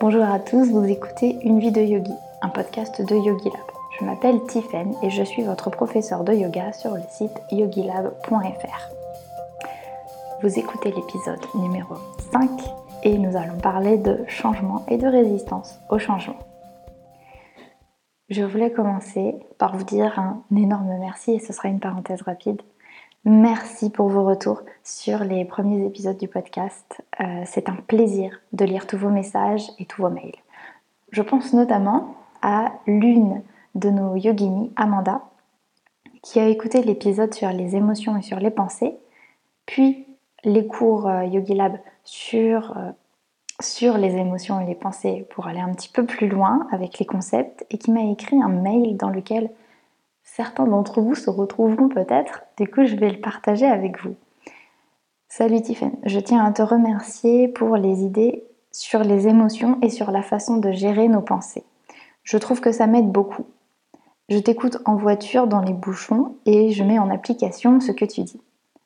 Bonjour à tous, vous écoutez Une vie de yogi, un podcast de Yogi Lab. Je m'appelle Tiffen et je suis votre professeur de yoga sur le site yogilab.fr. Vous écoutez l'épisode numéro 5 et nous allons parler de changement et de résistance au changement. Je voulais commencer par vous dire un énorme merci et ce sera une parenthèse rapide Merci pour vos retours sur les premiers épisodes du podcast. Euh, c'est un plaisir de lire tous vos messages et tous vos mails. Je pense notamment à l'une de nos yoginis, Amanda, qui a écouté l'épisode sur les émotions et sur les pensées, puis les cours euh, Yogi Lab euh, sur les émotions et les pensées pour aller un petit peu plus loin avec les concepts, et qui m'a écrit un mail dans lequel Certains d'entre vous se retrouveront peut-être, du coup je vais le partager avec vous. Salut Tiffany, je tiens à te remercier pour les idées sur les émotions et sur la façon de gérer nos pensées. Je trouve que ça m'aide beaucoup. Je t'écoute en voiture dans les bouchons et je mets en application ce que tu dis.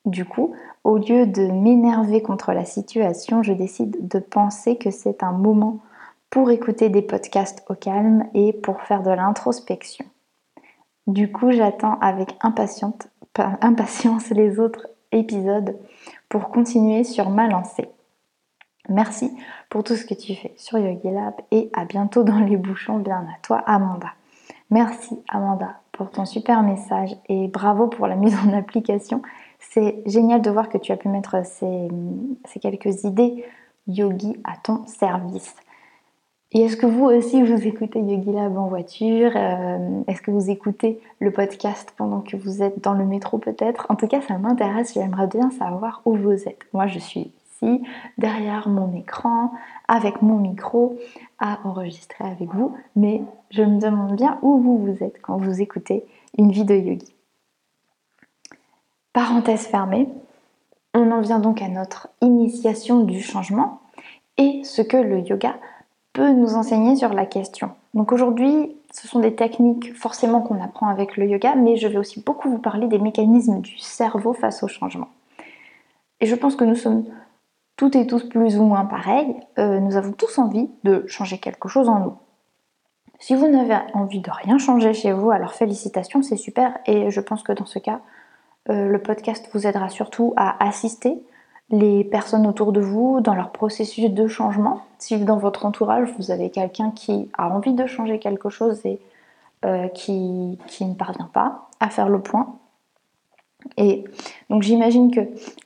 Du coup, au lieu de m'énerver contre la situation, je décide de penser que c'est un moment pour écouter des podcasts au calme et pour faire de l'introspection. Du coup, j'attends avec impatience, les autres épisodes pour continuer sur ma lancée. Merci pour tout ce que tu fais sur Yogi Lab et à bientôt dans les bouchons, bien à toi Amanda. Merci Amanda pour ton super message et bravo pour la mise en application. C'est génial de voir que tu as pu mettre ces, ces quelques idées yogi à ton service. Et est-ce que vous aussi vous écoutez Yogi Lab en voiture euh, Est-ce que vous écoutez le podcast pendant que vous êtes dans le métro peut-être? En tout cas, ça m'intéresse, j'aimerais bien savoir où vous êtes. Moi, je suis ici, derrière mon écran, avec mon micro, à enregistrer avec vous, mais je me demande bien où vous vous êtes quand vous écoutez une vidéo yogi. Parenthèse fermée, on en vient donc à notre initiation du changement et ce que le yoga peut nous enseigner sur la question. Donc aujourd'hui, ce sont des techniques forcément qu'on apprend avec le yoga, mais je vais aussi beaucoup vous parler des mécanismes du cerveau face au changement. Et je pense que nous sommes toutes et tous plus ou moins pareils. Euh, nous avons tous envie de changer quelque chose en nous. Si vous n'avez envie de rien changer chez vous, alors félicitations, c'est super. Et je pense que dans ce cas, euh, le podcast vous aidera surtout à assister les personnes autour de vous dans leur processus de changement. Si dans votre entourage, vous avez quelqu'un qui a envie de changer quelque chose et euh, qui, qui ne parvient pas à faire le point. Et donc j'imagine que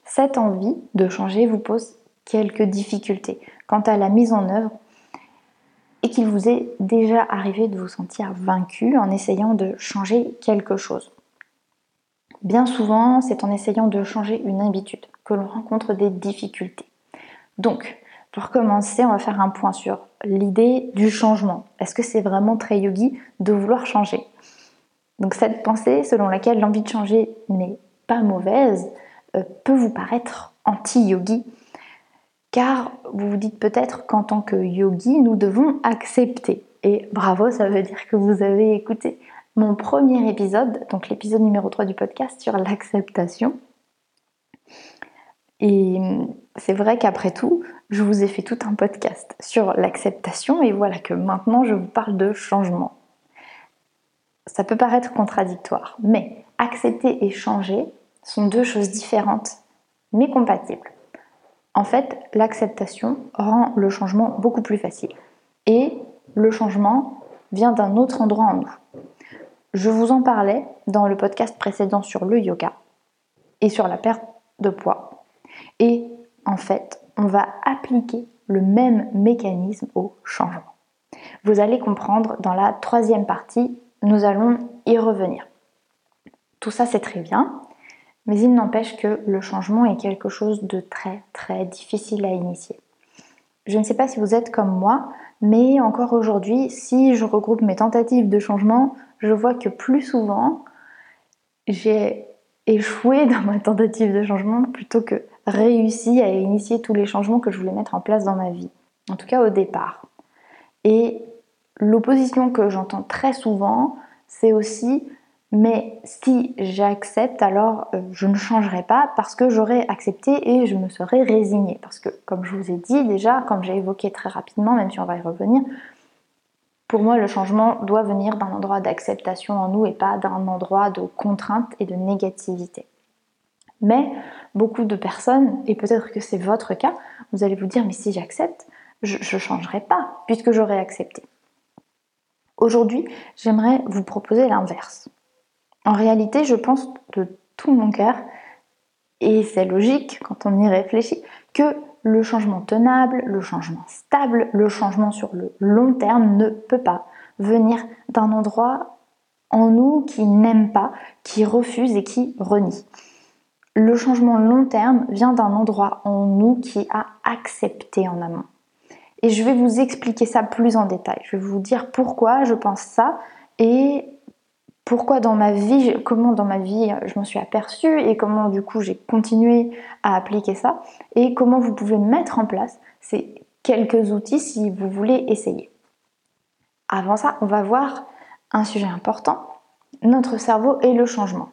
cette envie de changer vous pose quelques difficultés quant à la mise en œuvre et qu'il vous est déjà arrivé de vous sentir vaincu en essayant de changer quelque chose. Bien souvent, c'est en essayant de changer une habitude que l'on rencontre des difficultés. Donc, pour commencer, on va faire un point sur l'idée du changement. Est-ce que c'est vraiment très yogi de vouloir changer? Donc cette pensée selon laquelle l'envie de changer n'est pas mauvaise euh, peut vous paraître anti-yogi. Car vous vous dites peut-être qu'en tant que yogi, nous devons accepter. Et bravo, ça veut dire que vous avez écouté mon premier épisode, donc l'épisode numéro 3 du podcast sur l'acceptation. Et c'est vrai qu'après tout, je vous ai fait tout un podcast sur l'acceptation et voilà que maintenant je vous parle de changement. Ça peut paraître contradictoire, mais accepter et changer sont deux choses différentes mais compatibles. En fait, l'acceptation rend le changement beaucoup plus facile et le changement vient d'un autre endroit en nous. Je vous en parlais dans le podcast précédent sur le yoga et sur la perte de poids. Et en fait, on va appliquer le même mécanisme au changement. Vous allez comprendre dans la troisième partie, nous allons y revenir. Tout ça c'est très bien, mais il n'empêche que le changement est quelque chose de très très difficile à initier. Je ne sais pas si vous êtes comme moi, mais encore aujourd'hui, si je regroupe mes tentatives de changement, je vois que plus souvent, j'ai échoué dans ma tentative de changement plutôt que réussi à initier tous les changements que je voulais mettre en place dans ma vie. En tout cas au départ. Et l'opposition que j'entends très souvent, c'est aussi Mais si j'accepte, alors euh, je ne changerai pas parce que j'aurai accepté et je me serai résignée. Parce que, comme je vous ai dit déjà, comme j'ai évoqué très rapidement, même si on va y revenir, pour moi, le changement doit venir d'un endroit d'acceptation en nous et pas d'un endroit de contrainte et de négativité. Mais beaucoup de personnes, et peut-être que c'est votre cas, vous allez vous dire, mais si j'accepte, je ne changerai pas puisque j'aurai accepté. Aujourd'hui, j'aimerais vous proposer l'inverse. En réalité, je pense de tout mon cœur, et c'est logique quand on y réfléchit, que le changement tenable, le changement stable, le changement sur le long terme ne peut pas venir d'un endroit en nous qui n'aime pas, qui refuse et qui renie. Le changement long terme vient d'un endroit en nous qui a accepté en amont. Et je vais vous expliquer ça plus en détail. Je vais vous dire pourquoi je pense ça et pourquoi dans ma vie, comment dans ma vie je m'en suis aperçue et comment du coup j'ai continué à appliquer ça et comment vous pouvez mettre en place ces quelques outils si vous voulez essayer. Avant ça, on va voir un sujet important, notre cerveau et le changement.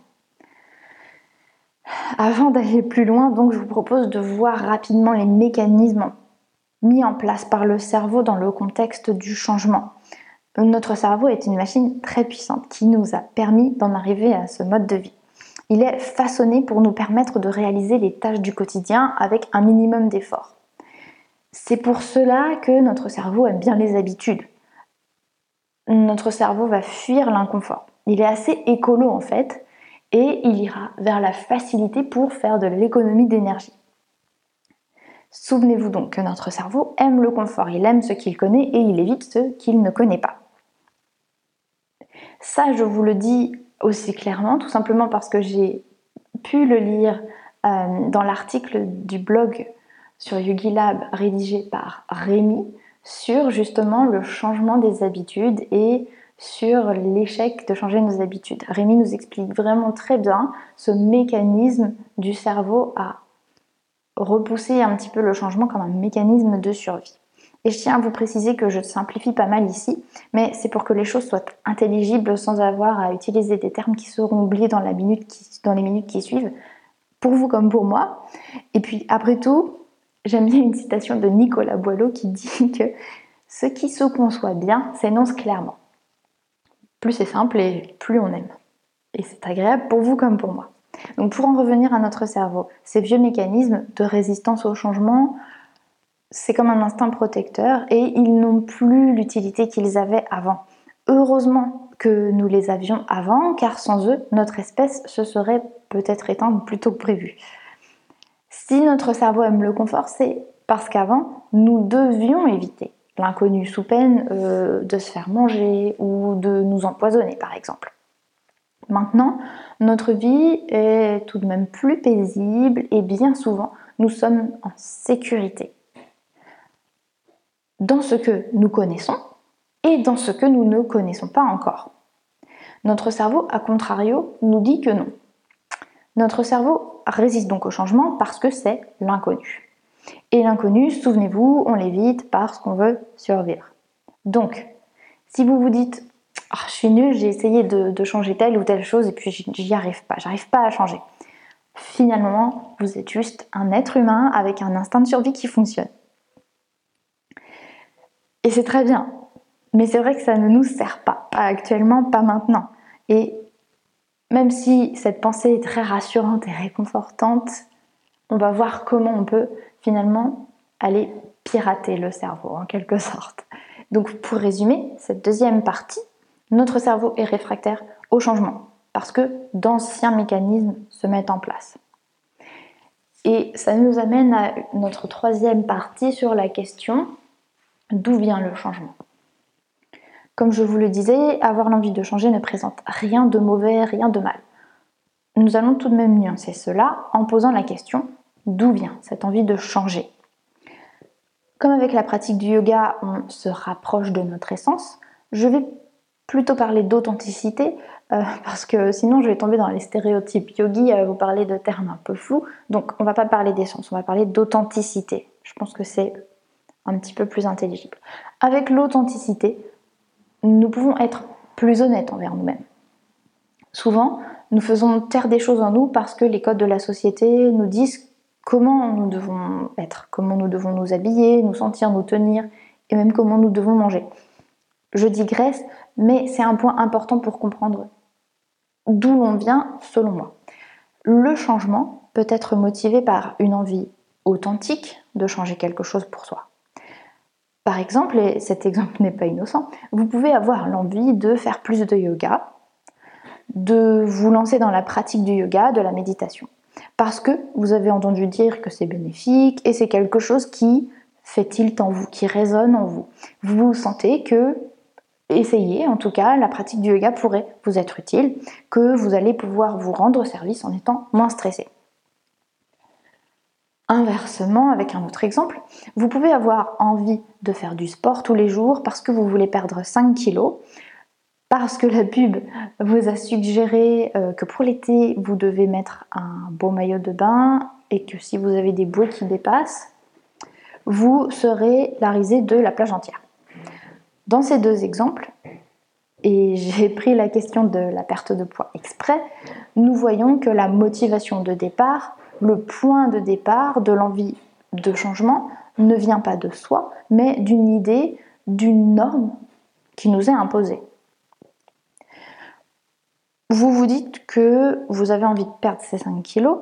Avant d'aller plus loin, donc je vous propose de voir rapidement les mécanismes mis en place par le cerveau dans le contexte du changement. Notre cerveau est une machine très puissante qui nous a permis d'en arriver à ce mode de vie. Il est façonné pour nous permettre de réaliser les tâches du quotidien avec un minimum d'effort. C'est pour cela que notre cerveau aime bien les habitudes. Notre cerveau va fuir l'inconfort. Il est assez écolo en fait et il ira vers la facilité pour faire de l'économie d'énergie. Souvenez-vous donc que notre cerveau aime le confort, il aime ce qu'il connaît et il évite ce qu'il ne connaît pas. Ça, je vous le dis aussi clairement, tout simplement parce que j'ai pu le lire euh, dans l'article du blog sur Yogi Lab rédigé par Rémi sur justement le changement des habitudes et sur l'échec de changer nos habitudes. Rémi nous explique vraiment très bien ce mécanisme du cerveau à repousser un petit peu le changement comme un mécanisme de survie. Et je tiens à vous préciser que je simplifie pas mal ici, mais c'est pour que les choses soient intelligibles sans avoir à utiliser des termes qui seront oubliés dans, les minutes qui suivent, pour vous comme pour moi. Et puis après tout, j'aime bien une citation de Nicolas Boileau qui dit que ce qui se conçoit bien s'énonce clairement. Plus c'est simple et plus on aime. Et c'est agréable pour vous comme pour moi. Donc pour en revenir à notre cerveau, ces vieux mécanismes de résistance au changement, c'est comme un instinct protecteur et ils n'ont plus l'utilité qu'ils avaient avant. Heureusement que nous les avions avant, car sans eux, notre espèce se serait peut-être éteinte plus tôt que prévu. Si notre cerveau aime le confort, c'est parce qu'avant, nous devions éviter l'inconnu sous peine euh, de se faire manger ou de nous empoisonner, par exemple. Maintenant, notre vie est tout de même plus paisible et bien souvent, nous sommes en sécurité dans ce que nous connaissons et dans ce que nous ne connaissons pas encore. Notre cerveau, à contrario, nous dit que non. Notre cerveau résiste donc au changement parce que c'est l'inconnu. Et l'inconnu, souvenez-vous, on l'évite parce qu'on veut survivre. Donc, si vous vous dites ah, je suis nulle, j'ai essayé de, changer telle ou telle chose et puis j'y arrive pas, j'arrive pas à changer. Finalement, vous êtes juste un être humain avec un instinct de survie qui fonctionne. Et c'est très bien, mais c'est vrai que ça ne nous sert pas, pas actuellement, pas maintenant. Et même si cette pensée est très rassurante et réconfortante, on va voir comment on peut finalement aller pirater le cerveau en quelque sorte. Donc pour résumer, cette deuxième partie notre cerveau est réfractaire au changement parce que d'anciens mécanismes se mettent en place. Et ça nous amène à notre troisième partie sur la question d'où vient le changement? Comme je vous le disais, avoir l'envie de changer ne présente rien de mauvais, rien de mal. Nous allons tout de même nuancer cela en posant la question d'où vient cette envie de changer? Comme avec la pratique du yoga, on se rapproche de notre essence, je vais plutôt parler d'authenticité, euh, parce que sinon je vais tomber dans les stéréotypes. Yogi euh, vous parler de termes un peu flous, donc on va pas parler d'essence, on va parler d'authenticité. Je pense que c'est un petit peu plus intelligible. Avec l'authenticité, nous pouvons être plus honnêtes envers nous-mêmes. Souvent, nous faisons taire des choses en nous parce que les codes de la société nous disent comment nous devons être, comment nous devons nous habiller, nous sentir, nous tenir, et même comment nous devons manger. Je digresse, mais c'est un point important pour comprendre d'où l'on vient selon moi. Le changement peut être motivé par une envie authentique de changer quelque chose pour soi. Par exemple, et cet exemple n'est pas innocent, vous pouvez avoir l'envie de faire plus de yoga, de vous lancer dans la pratique du yoga, de la méditation. Parce que vous avez entendu dire que c'est bénéfique et c'est quelque chose qui fait tilt en vous, qui résonne en vous. Vous sentez que, essayez en tout cas, la pratique du yoga pourrait vous être utile, que vous allez pouvoir vous rendre service en étant moins stressé. Inversement, avec un autre exemple, vous pouvez avoir envie de faire du sport tous les jours parce que vous voulez perdre 5 kilos, parce que la pub vous a suggéré euh, que pour l'été, vous devez mettre un beau maillot de bain et que si vous avez des bouées qui dépassent, vous serez la risée de la plage entière. Dans ces deux exemples, et j'ai pris la question de la perte de poids exprès, nous voyons que la motivation de départ le point de départ de l'envie de changement ne vient pas de soi, mais d'une idée, d'une norme qui nous est imposée. Vous vous dites que vous avez envie de perdre ces 5 kilos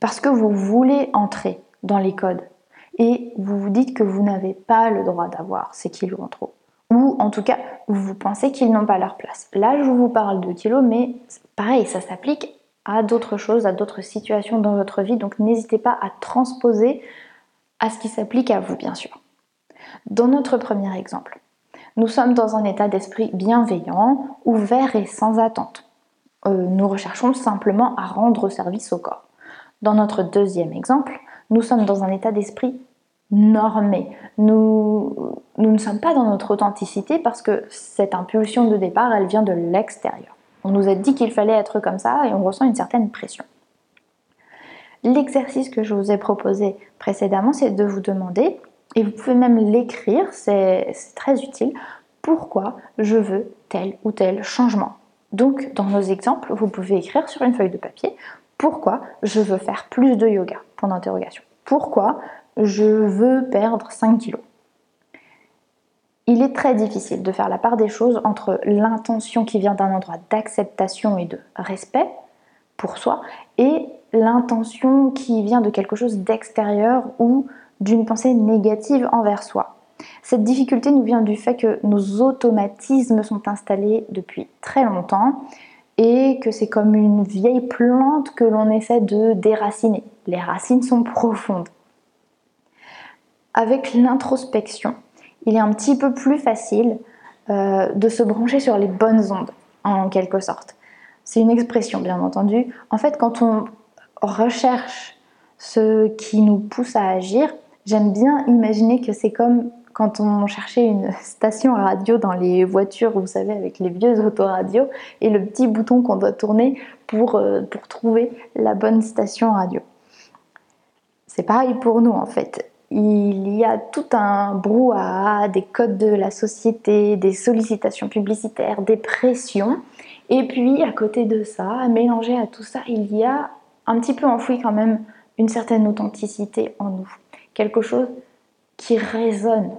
parce que vous voulez entrer dans les codes et vous vous dites que vous n'avez pas le droit d'avoir ces kilos en trop. Ou en tout cas, vous pensez qu'ils n'ont pas leur place. Là, je vous parle de kilos, mais pareil, ça s'applique à d'autres choses, à d'autres situations dans votre vie. Donc n'hésitez pas à transposer à ce qui s'applique à vous, bien sûr. Dans notre premier exemple, nous sommes dans un état d'esprit bienveillant, ouvert et sans attente. Euh, nous recherchons simplement à rendre service au corps. Dans notre deuxième exemple, nous sommes dans un état d'esprit normé. Nous, nous ne sommes pas dans notre authenticité parce que cette impulsion de départ, elle vient de l'extérieur. On nous a dit qu'il fallait être comme ça et on ressent une certaine pression. L'exercice que je vous ai proposé précédemment, c'est de vous demander, et vous pouvez même l'écrire, c'est très utile, pourquoi je veux tel ou tel changement. Donc, dans nos exemples, vous pouvez écrire sur une feuille de papier pourquoi je veux faire plus de yoga, point d'interrogation. Pourquoi je veux perdre 5 kilos? Il est très difficile de faire la part des choses entre l'intention qui vient d'un endroit d'acceptation et de respect pour soi et l'intention qui vient de quelque chose d'extérieur ou d'une pensée négative envers soi. Cette difficulté nous vient du fait que nos automatismes sont installés depuis très longtemps et que c'est comme une vieille plante que l'on essaie de déraciner. Les racines sont profondes. Avec l'introspection, il est un petit peu plus facile euh, de se brancher sur les bonnes ondes, en quelque sorte. C'est une expression, bien entendu. En fait, quand on recherche ce qui nous pousse à agir, j'aime bien imaginer que c'est comme quand on cherchait une station radio dans les voitures, vous savez, avec les vieux autoradios, et le petit bouton qu'on doit tourner pour, euh, pour trouver la bonne station radio. C'est pareil pour nous en fait il y a tout un brouhaha, des codes de la société, des sollicitations publicitaires, des pressions. Et puis, à côté de ça, mélangé à tout ça, il y a un petit peu enfoui quand même une certaine authenticité en nous. Quelque chose qui résonne,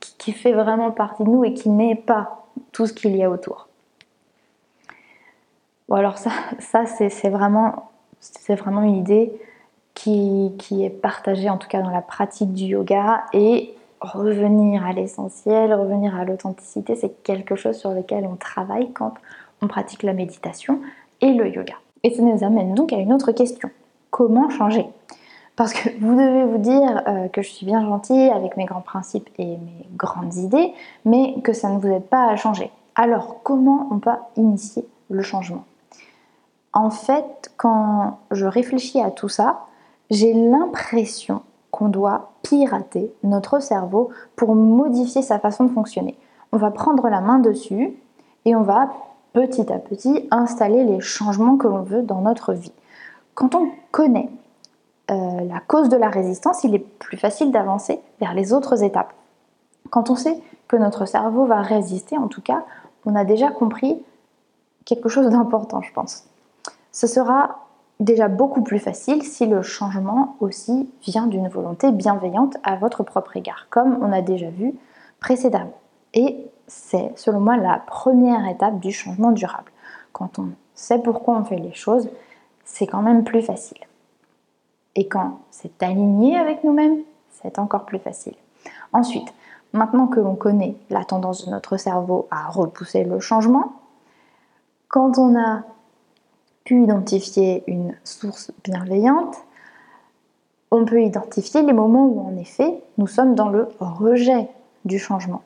qui fait vraiment partie de nous et qui n'est pas tout ce qu'il y a autour. Bon, alors ça, c'est vraiment, vraiment une idée qui, est partagé en tout cas dans la pratique du yoga et revenir à l'essentiel, revenir à l'authenticité, c'est quelque chose sur lequel on travaille quand on pratique la méditation et le yoga. Et ça nous amène donc à une autre question. Comment changer? Parce que vous devez vous dire euh, que je suis bien gentille avec mes grands principes et mes grandes idées, mais que ça ne vous aide pas à changer. Alors comment on peut initier le changement? En fait, quand je réfléchis à tout ça, j'ai l'impression qu'on doit pirater notre cerveau pour modifier sa façon de fonctionner. On va prendre la main dessus et on va petit à petit installer les changements que l'on veut dans notre vie. Quand on connaît la cause de la résistance, il est plus facile d'avancer vers les autres étapes. Quand on sait que notre cerveau va résister, en tout cas, on a déjà compris quelque chose d'important, je pense. Ce sera déjà beaucoup plus facile si le changement aussi vient d'une volonté bienveillante à votre propre égard, comme on a déjà vu précédemment. Et c'est, selon moi, la première étape du changement durable. Quand on sait pourquoi on fait les choses, c'est quand même plus facile. Et quand c'est aligné avec nous-mêmes, c'est encore plus facile. Ensuite, maintenant que l'on connaît la tendance de notre cerveau à repousser le changement, quand on a pu identifier une source bienveillante, on peut identifier les moments où en effet nous sommes dans le rejet du changement.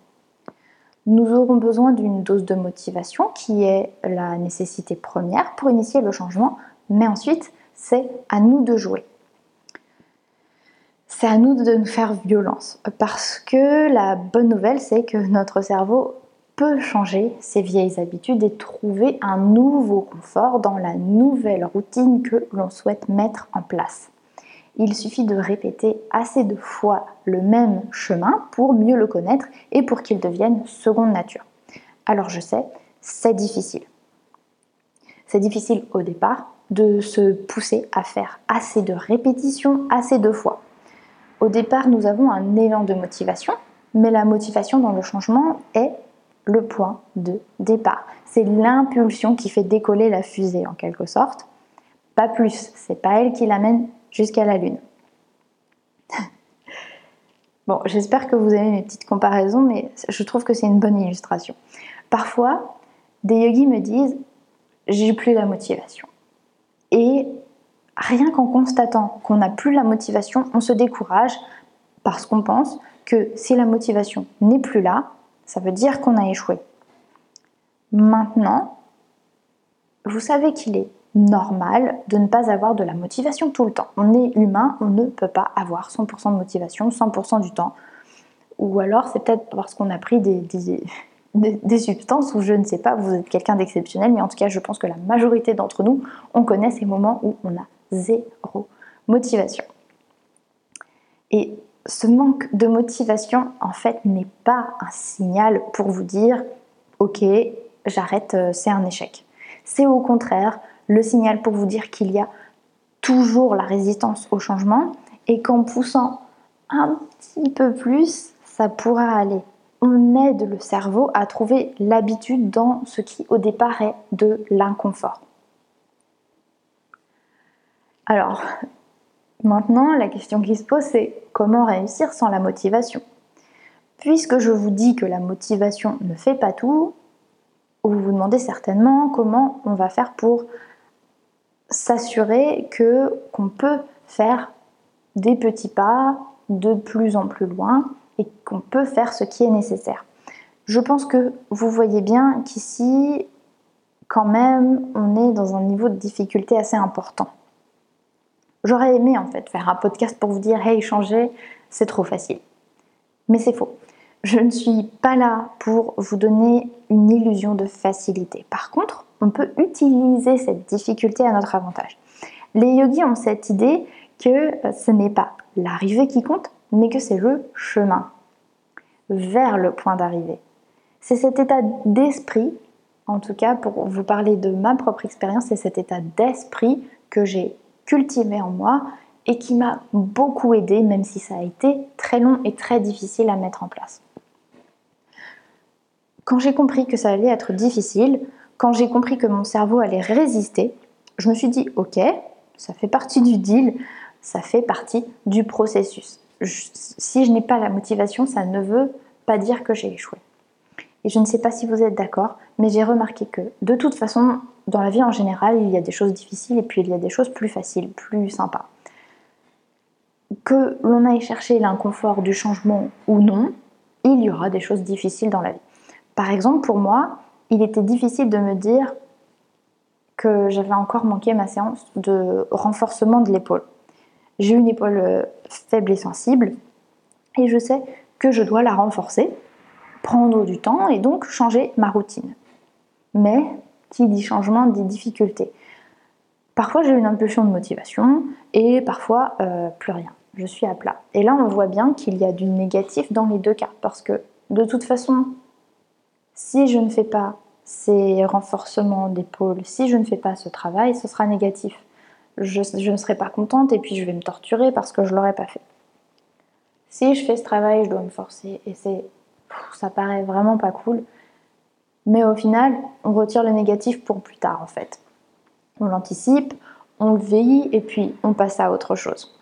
Nous aurons besoin d'une dose de motivation qui est la nécessité première pour initier le changement, mais ensuite c'est à nous de jouer. C'est à nous de nous faire violence parce que la bonne nouvelle c'est que notre cerveau peut changer ses vieilles habitudes et trouver un nouveau confort dans la nouvelle routine que l'on souhaite mettre en place. Il suffit de répéter assez de fois le même chemin pour mieux le connaître et pour qu'il devienne seconde nature. Alors je sais, c'est difficile. C'est difficile au départ de se pousser à faire assez de répétitions, assez de fois. Au départ, nous avons un élan de motivation, mais la motivation dans le changement est le point de départ. C'est l'impulsion qui fait décoller la fusée en quelque sorte. Pas plus, c'est pas elle qui l'amène jusqu'à la lune. bon, j'espère que vous aimez mes petites comparaisons, mais je trouve que c'est une bonne illustration. Parfois, des yogis me disent j'ai plus la motivation. Et rien qu'en constatant qu'on n'a plus la motivation, on se décourage parce qu'on pense que si la motivation n'est plus là, ça veut dire qu'on a échoué. Maintenant, vous savez qu'il est normal de ne pas avoir de la motivation tout le temps. On est humain, on ne peut pas avoir 100% de motivation 100% du temps. Ou alors c'est peut-être parce qu'on a pris des, des, substances ou je ne sais pas, vous êtes quelqu'un d'exceptionnel, mais en tout cas je pense que la majorité d'entre nous, on connaît ces moments où on a zéro motivation. Et ce manque de motivation, en fait, n'est pas un signal pour vous dire Ok, j'arrête, euh, c'est un échec. C'est au contraire le signal pour vous dire qu'il y a toujours la résistance au changement et qu'en poussant un petit peu plus, ça pourra aller. On aide le cerveau à trouver l'habitude dans ce qui au départ est de l'inconfort. Alors, Maintenant, la question qui se pose, c'est comment réussir sans la motivation? Puisque je vous dis que la motivation ne fait pas tout, vous vous demandez certainement comment on va faire pour s'assurer que qu'on peut faire des petits pas de plus en plus loin et qu'on peut faire ce qui est nécessaire. Je pense que vous voyez bien qu'ici, quand même, on est dans un niveau de difficulté assez important. J'aurais aimé en fait faire un podcast pour vous dire hey, changer, c'est trop facile. Mais c'est faux. Je ne suis pas là pour vous donner une illusion de facilité. Par contre, on peut utiliser cette difficulté à notre avantage. Les yogis ont cette idée que ce n'est pas l'arrivée qui compte, mais que c'est le chemin vers le point d'arrivée. C'est cet état d'esprit, en tout cas pour vous parler de ma propre expérience, c'est cet état d'esprit que j'ai cultivé en moi et qui m'a beaucoup aidé, même si ça a été très long et très difficile à mettre en place. Quand j'ai compris que ça allait être difficile, quand j'ai compris que mon cerveau allait résister, je me suis dit ok, ça fait partie du deal, ça fait partie du processus. si je n'ai pas la motivation, ça ne veut pas dire que j'ai échoué. Et je ne sais pas si vous êtes d'accord, mais j'ai remarqué que de toute façon, dans la vie en général, il y a des choses difficiles et puis il y a des choses plus faciles, plus sympas. Que l'on aille chercher l'inconfort du changement ou non, il y aura des choses difficiles dans la vie. Par exemple, pour moi, il était difficile de me dire que j'avais encore manqué ma séance de renforcement de l'épaule. J'ai une épaule euh, faible et sensible et je sais que je dois la renforcer, prendre du temps et donc changer ma routine. Mais qui dit changement dit difficulté. Parfois j'ai une impulsion de motivation et parfois euh, plus rien. Je suis à plat. Et là on voit bien qu'il y a du négatif dans les deux cas parce que de toute façon, si je ne fais pas ces renforcements d'épaule, si je ne fais pas ce travail, ce sera négatif. Je, ne serai pas contente et puis je vais me torturer parce que je ne l'aurais pas fait. Si je fais ce travail, je dois me forcer et c'est, ça paraît vraiment pas cool. Mais au final, on retire le négatif pour plus tard en fait. On l'anticipe, on le veille et puis on passe à autre chose.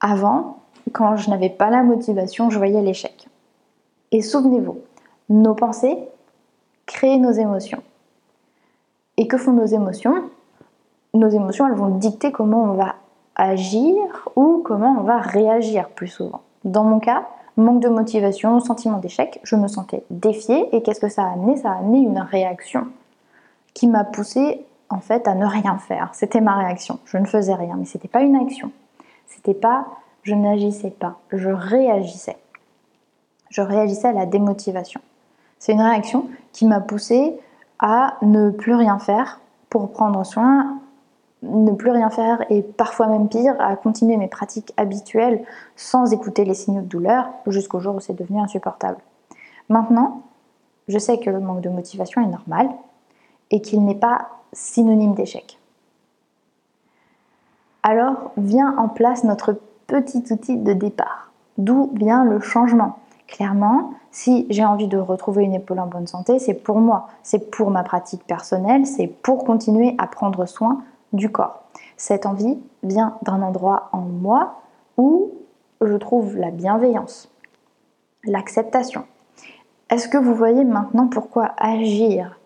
Avant, quand je n'avais pas la motivation, je voyais l'échec. Et souvenez-vous, nos pensées créent nos émotions. Et que font nos émotions? Nos émotions, elles vont dicter comment on va agir ou comment on va réagir plus souvent. Dans mon cas, manque de motivation, sentiment d'échec, je me sentais défiée et qu'est-ce que ça a amené? Ça a amené une réaction qui m'a poussée en fait à ne rien faire. C'était ma réaction. Je ne faisais rien, mais c'était pas une action. C'était pas je n'agissais pas, je réagissais. Je réagissais à la démotivation. C'est une réaction qui m'a poussée à ne plus rien faire pour prendre soin, ne plus rien faire et parfois même pire, à continuer mes pratiques habituelles sans écouter les signaux de douleur jusqu'au jour où c'est devenu insupportable. Maintenant, je sais que le manque de motivation est normal et qu'il n'est pas synonyme d'échec. Alors vient en place notre petit outil de départ. D'où vient le changement? Clairement, si j'ai envie de retrouver une épaule en bonne santé, c'est pour moi, c'est pour ma pratique personnelle, c'est pour continuer à prendre soin du corps. Cette envie vient d'un endroit en moi où je trouve la bienveillance, l'acceptation. Est-ce que vous voyez maintenant pourquoi agir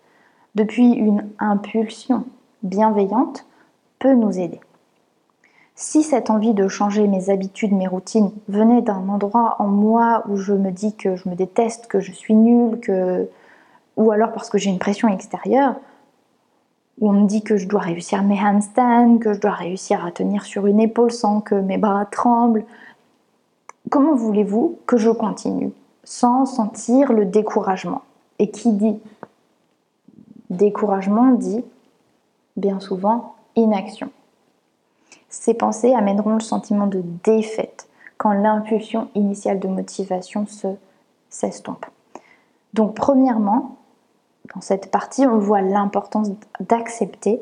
depuis une impulsion bienveillante peut nous aider? Si cette envie de changer mes habitudes, mes routines venait d'un endroit en moi où je me dis que je me déteste, que je suis nulle, que... ou alors parce que j'ai une pression extérieure, où on me dit que je dois réussir mes handstands, que je dois réussir à tenir sur une épaule sans que mes bras tremblent, comment voulez-vous que je continue sans sentir le découragement? Et qui dit découragement dit bien souvent inaction. Ces pensées amèneront le sentiment de défaite quand l'impulsion initiale de motivation se s'estompe. Donc premièrement, dans cette partie, on voit l'importance d'accepter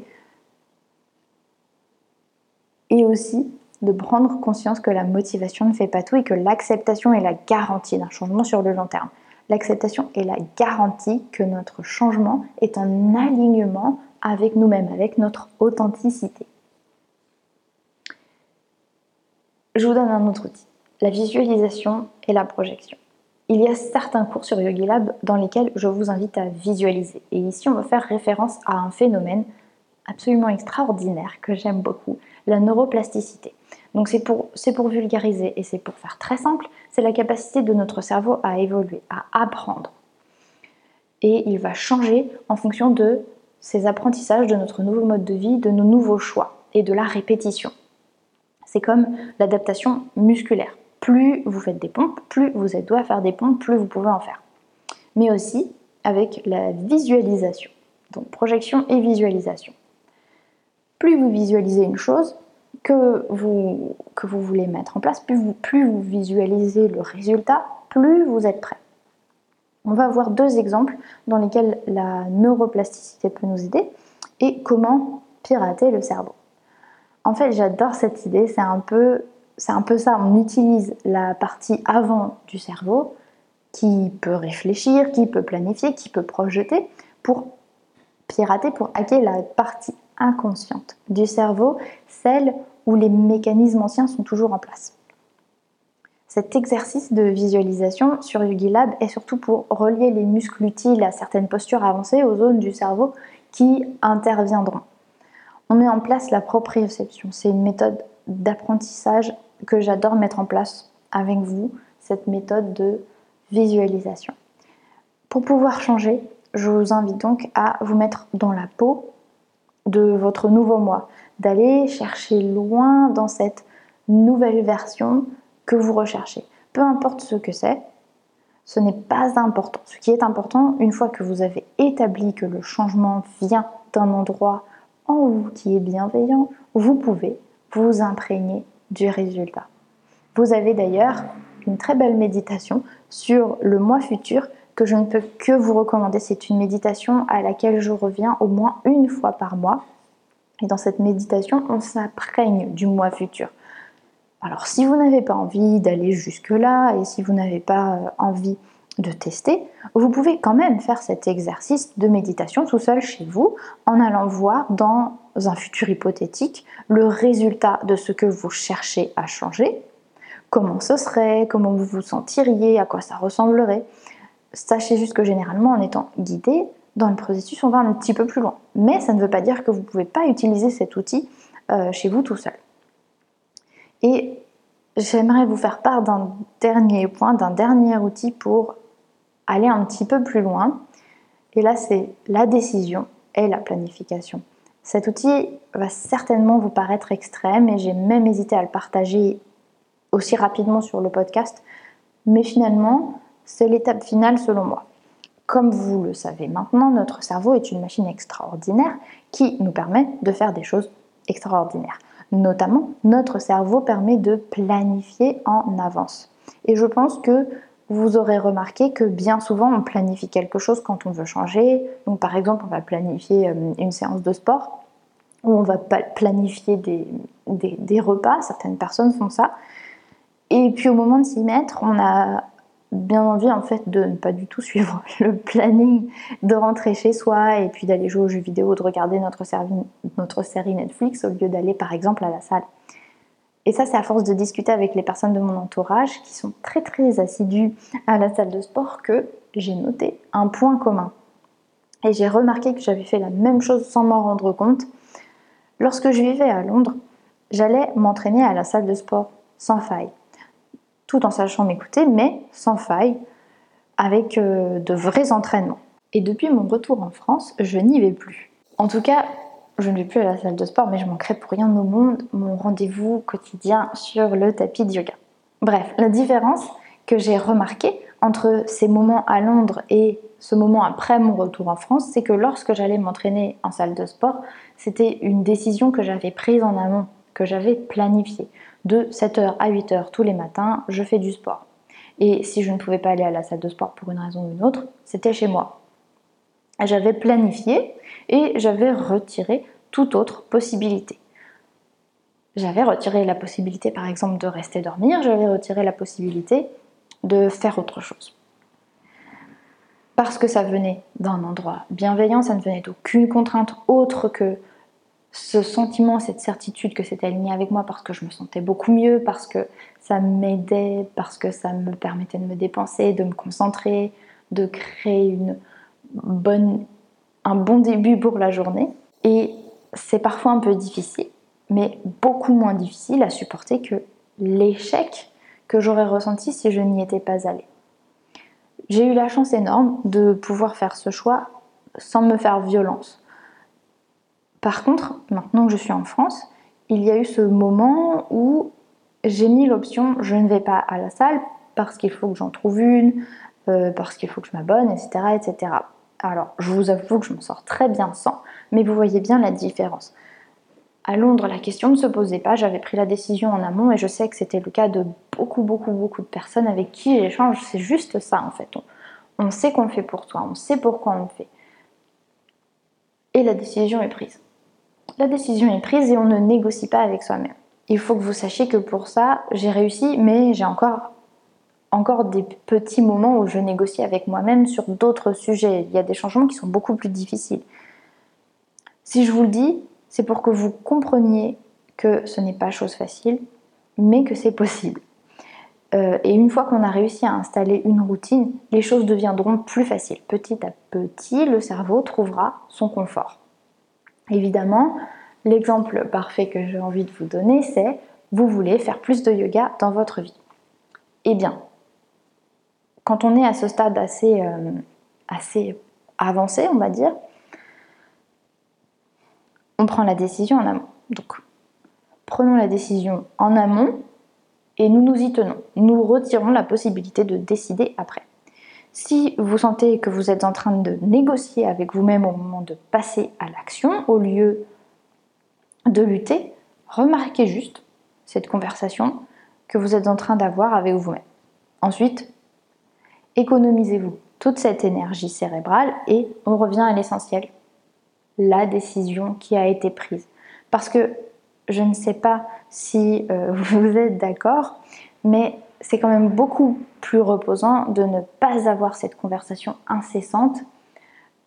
et aussi de prendre conscience que la motivation ne fait pas tout et que l'acceptation est la garantie d'un changement sur le long terme. L'acceptation est la garantie que notre changement est en alignement avec nous-mêmes, avec notre authenticité. Je vous donne un autre outil, la visualisation et la projection. Il y a certains cours sur YogiLab dans lesquels je vous invite à visualiser. Et ici, on va faire référence à un phénomène absolument extraordinaire que j'aime beaucoup, la neuroplasticité. Donc c'est pour, pour vulgariser et c'est pour faire très simple, c'est la capacité de notre cerveau à évoluer, à apprendre. Et il va changer en fonction de ces apprentissages, de notre nouveau mode de vie, de nos nouveaux choix et de la répétition. C'est comme l'adaptation musculaire. Plus vous faites des pompes, plus vous êtes doué à faire des pompes, plus vous pouvez en faire. Mais aussi avec la visualisation. Donc projection et visualisation. Plus vous visualisez une chose que vous, voulez mettre en place, plus vous, plus vous visualisez le résultat, plus vous êtes prêt. On va voir deux exemples dans lesquels la neuroplasticité peut nous aider et comment pirater le cerveau. En fait, j'adore cette idée. C'est un peu, c'est un peu ça. On utilise la partie avant du cerveau qui peut réfléchir, qui peut planifier, qui peut projeter pour pirater, pour hacker la partie inconsciente du cerveau, celle où les mécanismes anciens sont toujours en place. Cet exercice de visualisation sur YogiLab est surtout pour relier les muscles utiles à certaines postures avancées aux zones du cerveau qui interviendront on met en place la proprioception. C'est une méthode d'apprentissage que j'adore mettre en place avec vous, cette méthode de visualisation. Pour pouvoir changer, je vous invite donc à vous mettre dans la peau de votre nouveau moi, d'aller chercher loin dans cette nouvelle version que vous recherchez. Peu importe ce que c'est, ce n'est pas important. Ce qui est important, une fois que vous avez établi que le changement vient d'un endroit en vous qui est bienveillant, vous pouvez vous imprégner du résultat. Vous avez d'ailleurs une très belle méditation sur le mois futur que je ne peux que vous recommander. C'est une méditation à laquelle je reviens au moins une fois par mois. Et dans cette méditation, on s'imprègne du mois futur. Alors si vous n'avez pas envie d'aller jusque-là et si vous n'avez pas euh, envie de tester, vous pouvez quand même faire cet exercice de méditation tout seul chez vous en allant voir dans un futur hypothétique le résultat de ce que vous cherchez à changer, comment ce serait, comment vous vous sentiriez, à quoi ça ressemblerait. Sachez juste que généralement en étant guidé, dans le processus on va un petit peu plus loin. Mais ça ne veut pas dire que vous ne pouvez pas utiliser cet outil euh, chez vous tout seul. Et j'aimerais vous faire part d'un dernier point, d'un dernier outil pour aller un petit peu plus loin. Et là, c'est la décision et la planification. Cet outil va certainement vous paraître extrême et j'ai même hésité à le partager aussi rapidement sur le podcast. Mais finalement, c'est l'étape finale selon moi. Comme vous le savez maintenant, notre cerveau est une machine extraordinaire qui nous permet de faire des choses extraordinaires. Notamment, notre cerveau permet de planifier en avance. Et je pense que vous aurez remarqué que bien souvent on planifie quelque chose quand on veut changer. Donc par exemple, on va planifier euh, une séance de sport ou on va planifier des, des, repas. Certaines personnes font ça. Et puis au moment de s'y mettre, on a bien envie en fait de ne pas du tout suivre le planning, de rentrer chez soi et puis d'aller jouer aux jeux vidéo, de regarder notre, notre série Netflix au lieu d'aller par exemple à la salle. Et ça, c'est à force de discuter avec les personnes de mon entourage qui sont très très assidues à la salle de sport que j'ai noté un point commun. Et j'ai remarqué que j'avais fait la même chose sans m'en rendre compte. Lorsque je vivais à Londres, j'allais m'entraîner à la salle de sport sans faille, tout en sachant m'écouter, mais sans faille, avec euh, de vrais entraînements. Et depuis mon retour en France, je n'y vais plus. En tout cas, je ne vais plus à la salle de sport, mais je manquerai pour rien au monde mon rendez-vous quotidien sur le tapis de yoga. Bref, la différence que j'ai remarquée entre ces moments à Londres et ce moment après mon retour en France, c'est que lorsque j'allais m'entraîner en salle de sport, c'était une décision que j'avais prise en amont, que j'avais planifiée. De 7h à 8h tous les matins, je fais du sport. Et si je ne pouvais pas aller à la salle de sport pour une raison ou une autre, c'était chez moi j'avais planifié et j'avais retiré toute autre possibilité. J'avais retiré la possibilité par exemple de rester dormir, j'avais retiré la possibilité de faire autre chose. Parce que ça venait d'un endroit bienveillant, ça ne venait d'aucune contrainte autre que ce sentiment, cette certitude que c'était aligné avec moi parce que je me sentais beaucoup mieux, parce que ça m'aidait, parce que ça me permettait de me dépenser, de me concentrer, de créer une, bonne, un bon début pour la journée. Et c'est parfois un peu difficile, mais beaucoup moins difficile à supporter que l'échec que j'aurais ressenti si je n'y étais pas allée. J'ai eu la chance énorme de pouvoir faire ce choix sans me faire violence. Par contre, maintenant que je suis en France, il y a eu ce moment où j'ai mis l'option je ne vais pas à la salle parce qu'il faut que j'en trouve une, euh, parce qu'il faut que je m'abonne, etc., etc. Alors, je vous avoue que je m'en sors très bien sans, mais vous voyez bien la différence. À Londres, la question ne se posait pas, j'avais pris la décision en amont et je sais que c'était le cas de beaucoup, beaucoup, beaucoup de personnes avec qui j'échange. C'est juste ça en fait. On, sait qu'on le fait pour toi, on sait pourquoi on le fait. Et la décision est prise. La décision est prise et on ne négocie pas avec soi-même. Il faut que vous sachiez que pour ça, j'ai réussi, mais j'ai encore encore des petits moments où je négocie avec moi-même sur d'autres sujets. Il y a des changements qui sont beaucoup plus difficiles. Si je vous le dis, c'est pour que vous compreniez que ce n'est pas chose facile, mais que c'est possible. Euh, et une fois qu'on a réussi à installer une routine, les choses deviendront plus faciles. Petit à petit, le cerveau trouvera son confort. Évidemment, l'exemple parfait que j'ai envie de vous donner, c'est vous voulez faire plus de yoga dans votre vie. Eh bien, quand on est à ce stade assez, euh, assez avancé, on va dire, on prend la décision en amont. Donc, prenons la décision en amont et nous nous y tenons. Nous retirons la possibilité de décider après. Si vous sentez que vous êtes en train de négocier avec vous-même au moment de passer à l'action, au lieu de lutter, remarquez juste cette conversation que vous êtes en train d'avoir avec vous-même. Ensuite, économisez-vous toute cette énergie cérébrale et on revient à l'essentiel, la décision qui a été prise. Parce que je ne sais pas si euh, vous êtes d'accord, mais c'est quand même beaucoup plus reposant de ne pas avoir cette conversation incessante,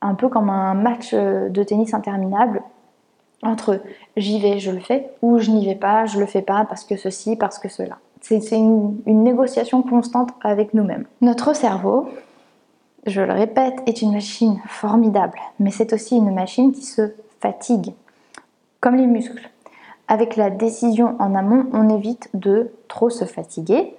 un peu comme un match euh, de tennis interminable entre j'y vais, je le fais, ou je n'y vais pas, je le fais pas parce que ceci, parce que cela. C'est une, négociation constante avec nous-mêmes. Notre cerveau, je le répète, est une machine formidable, mais c'est aussi une machine qui se fatigue, comme les muscles. Avec la décision en amont, on évite de trop se fatiguer.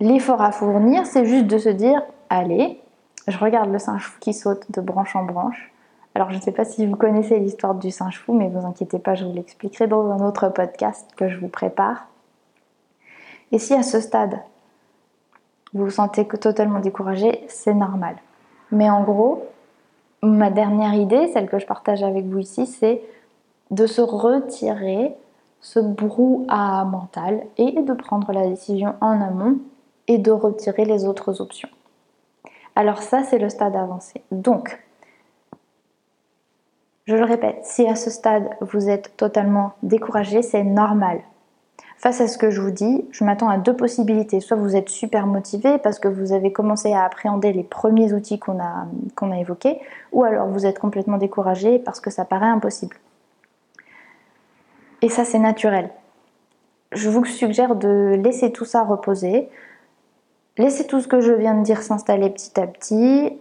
L'effort à fournir, c'est juste de se dire, allez, je regarde le singe fou qui saute de branche en branche. Alors je ne sais pas si vous connaissez l'histoire du singe fou, mais vous inquiétez pas, je vous l'expliquerai dans un autre podcast que je vous prépare. Et si à ce stade, vous vous sentez totalement découragé, c'est normal. Mais en gros, ma dernière idée, celle que je partage avec vous ici, c'est de se retirer ce brouhaha mental et de prendre la décision en amont et de retirer les autres options. Alors ça, c'est le stade avancé. Donc, je le répète, si à ce stade vous êtes totalement découragé, c'est normal. Face à ce que je vous dis, je m'attends à deux possibilités. Soit vous êtes super motivé parce que vous avez commencé à appréhender les premiers outils qu'on a, évoqués, ou alors vous êtes complètement découragé parce que ça paraît impossible. Et ça, c'est naturel. Je vous suggère de laisser tout ça reposer, laisser tout ce que je viens de dire s'installer petit à petit,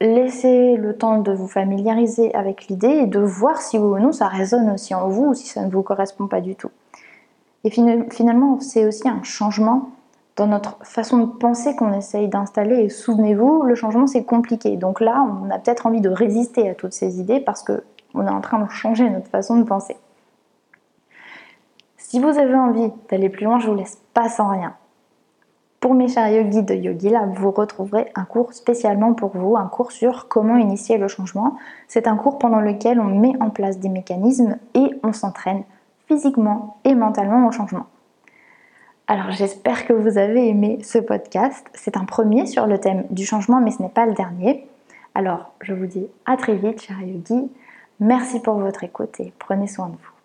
laisser le temps de vous familiariser avec l'idée et de voir si oui ou non ça résonne aussi en vous ou si ça ne vous correspond pas du tout. Et finalement, c'est aussi un changement dans notre façon de penser qu'on essaye d'installer. Et souvenez-vous, le changement c'est compliqué. Donc là, on a peut-être envie de résister à toutes ces idées parce qu'on est en train de changer notre façon de penser. Si vous avez envie d'aller plus loin, je vous laisse pas sans rien. Pour mes chers yogis de YogiLab, vous retrouverez un cours spécialement pour vous, un cours sur comment initier le changement. C'est un cours pendant lequel on met en place des mécanismes et on s'entraîne physiquement et mentalement au changement. Alors j'espère que vous avez aimé ce podcast. C'est un premier sur le thème du changement, mais ce n'est pas le dernier. Alors je vous dis à très vite, chers yogis. Merci pour votre écoute et prenez soin de vous.